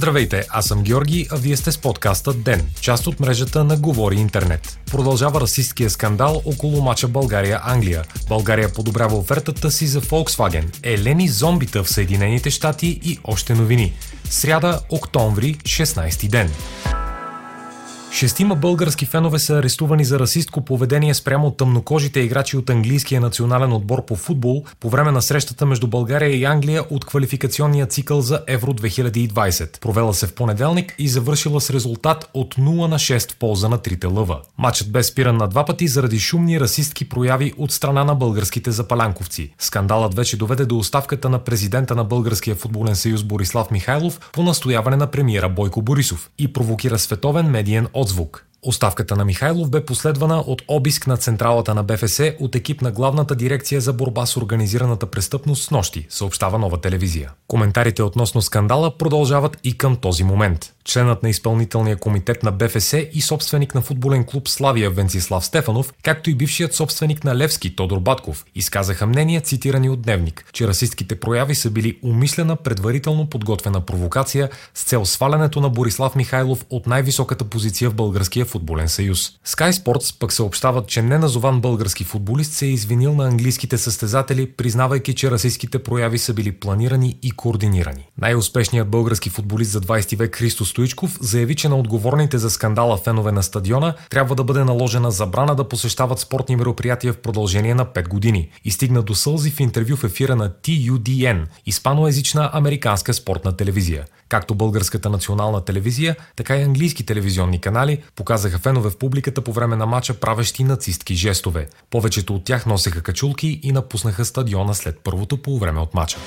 Здравейте, аз съм Георги, а вие сте с подкаста ДЕН, част от мрежата на Говори Интернет. Продължава расистския скандал около мача България-Англия. България подобрява офертата си за Volkswagen, елени зомбита в Съединените щати и още новини. Сряда, октомври, 16 ден. Шестима български фенове са арестувани за расистко поведение спрямо тъмнокожите играчи от английския национален отбор по футбол по време на срещата между България и Англия от квалификационния цикъл за Евро 2020. Провела се в понеделник и завършила с резултат от 0 на 6 в полза на трите лъва. Матчът бе спиран на два пъти заради шумни расистки прояви от страна на българските запалянковци. Скандалът вече доведе до оставката на президента на Българския футболен съюз Борислав Михайлов по настояване на премиера Бойко Борисов и провокира световен медиен отзвук. Оставката на Михайлов бе последвана от обиск на централата на БФС от екип на главната дирекция за борба с организираната престъпност с нощи, съобщава нова телевизия. Коментарите относно скандала продължават и към този момент. Членът на изпълнителния комитет на БФС и собственик на футболен клуб Славия Венцислав Стефанов, както и бившият собственик на Левски Тодор Батков, изказаха мнения, цитирани от Дневник, че расистските прояви са били умислена, предварително подготвена провокация с цел свалянето на Борислав Михайлов от най-високата позиция в българския футболен съюз. Sky Sports пък съобщават, че неназован български футболист се е извинил на английските състезатели, признавайки, че расистските прояви са били планирани и координирани. Най-успешният български футболист за 20 век Христо Стоичков заяви, че на отговорните за скандала фенове на стадиона трябва да бъде наложена забрана да посещават спортни мероприятия в продължение на 5 години и стигна до сълзи в интервю в ефира на TUDN, испаноязична американска спортна телевизия. Както българската национална телевизия, така и английски телевизионни канали показаха фенове в публиката по време на матча правещи нацистки жестове. Повечето от тях носеха качулки и напуснаха стадиона след първото полувреме от матча.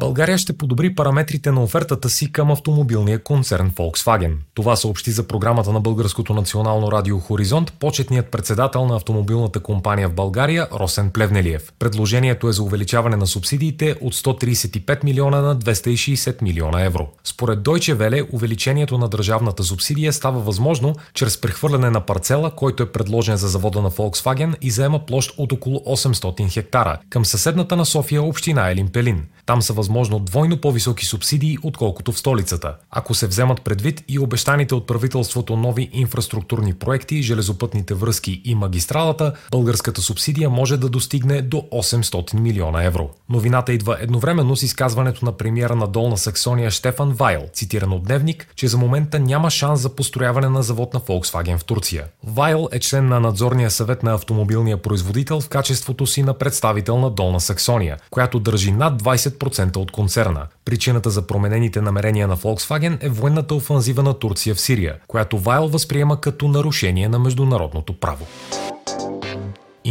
България ще подобри параметрите на офертата си към автомобилния концерн Volkswagen. Това съобщи за програмата на Българското национално радио Хоризонт почетният председател на автомобилната компания в България Росен Плевнелиев. Предложението е за увеличаване на субсидиите от 135 милиона на 260 милиона евро. Според Deutsche Welle, увеличението на държавната субсидия става възможно чрез прехвърляне на парцела, който е предложен за завода на Volkswagen и заема площ от около 800 хектара, към съседната на София община Елин Пелин. Там са възможно двойно по-високи субсидии, отколкото в столицата. Ако се вземат предвид и обещаните от правителството нови инфраструктурни проекти, железопътните връзки и магистралата, българската субсидия може да достигне до 800 милиона евро. Новината идва едновременно с изказването на премиера на Долна Саксония Штефан Вайл, цитиран от Дневник, че за момента няма шанс за построяване на завод на Volkswagen в Турция. Вайл е член на надзорния съвет на автомобилния производител в качеството си на представител на Долна Саксония, която държи над 20 10% от концерна. Причината за променените намерения на Volkswagen е военната офанзива на Турция в Сирия, която Вайл възприема като нарушение на международното право.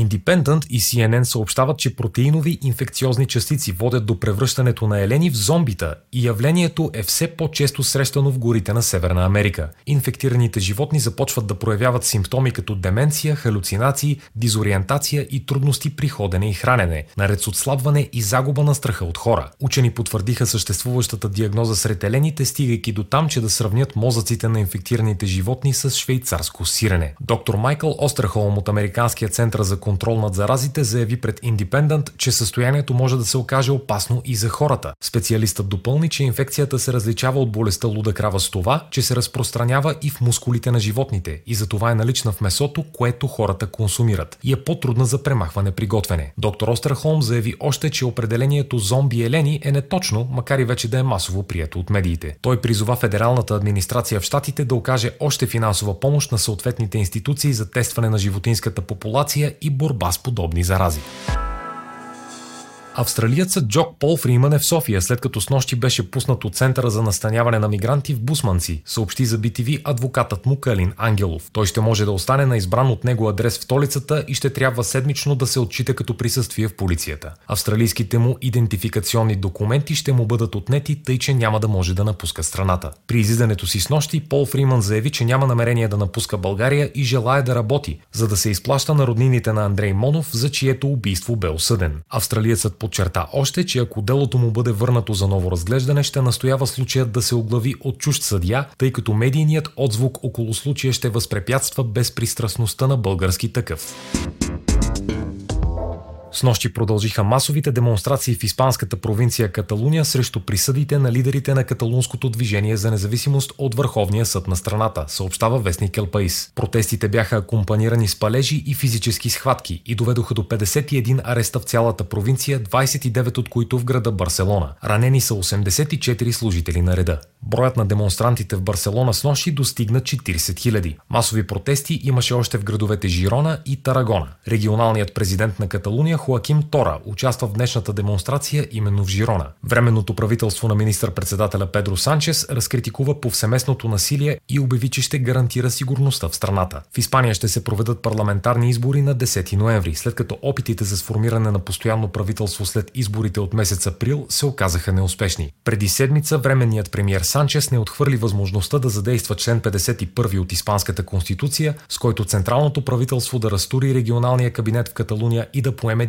Independent и CNN съобщават, че протеинови инфекциозни частици водят до превръщането на елени в зомбита и явлението е все по-често срещано в горите на Северна Америка. Инфектираните животни започват да проявяват симптоми като деменция, халюцинации, дизориентация и трудности при ходене и хранене, наред с отслабване и загуба на страха от хора. Учени потвърдиха съществуващата диагноза сред елените, стигайки до там, че да сравнят мозъците на инфектираните животни с швейцарско сирене. Доктор Майкъл Остерхолм от Американския център за контрол над заразите заяви пред Independent, че състоянието може да се окаже опасно и за хората. Специалистът допълни, че инфекцията се различава от болестта луда крава с това, че се разпространява и в мускулите на животните и затова е налична в месото, което хората консумират и е по-трудна за премахване при готвене. Доктор Остерхолм заяви още, че определението зомби елени е неточно, макар и вече да е масово прието от медиите. Той призова федералната администрация в щатите да окаже още финансова помощ на съответните институции за тестване на животинската популация и борба с подобни зарази. Австралиецът Джок Пол Фриман е в София, след като с нощи беше пуснат от Центъра за настаняване на мигранти в Бусманци, съобщи за BTV адвокатът му Калин Ангелов. Той ще може да остане на избран от него адрес в столицата и ще трябва седмично да се отчита като присъствие в полицията. Австралийските му идентификационни документи ще му бъдат отнети, тъй че няма да може да напуска страната. При излизането си с нощи Пол Фриман заяви, че няма намерение да напуска България и желая да работи, за да се изплаща на роднините на Андрей Монов, за чието убийство бе осъден. Австралиецът подчерта още, че ако делото му бъде върнато за ново разглеждане, ще настоява случаят да се оглави от чужд съдия, тъй като медийният отзвук около случая ще възпрепятства безпристрастността на български такъв. С нощи продължиха масовите демонстрации в испанската провинция Каталуния срещу присъдите на лидерите на каталунското движение за независимост от Върховния съд на страната, съобщава вестник Елпаис. Протестите бяха акомпанирани с палежи и физически схватки и доведоха до 51 ареста в цялата провинция, 29 от които в града Барселона. Ранени са 84 служители на реда. Броят на демонстрантите в Барселона с нощи достигна 40 000. Масови протести имаше още в градовете Жирона и Тарагона. Регионалният президент на Каталуния Хоаким Тора участва в днешната демонстрация именно в Жирона. Временното правителство на министър-председателя Педро Санчес разкритикува повсеместното насилие и обяви, че ще гарантира сигурността в страната. В Испания ще се проведат парламентарни избори на 10 ноември, след като опитите за сформиране на постоянно правителство след изборите от месец април се оказаха неуспешни. Преди седмица временният премьер Санчес не отхвърли възможността да задейства член 51 от Испанската конституция, с който централното правителство да разтури регионалния кабинет в Каталуния и да поеме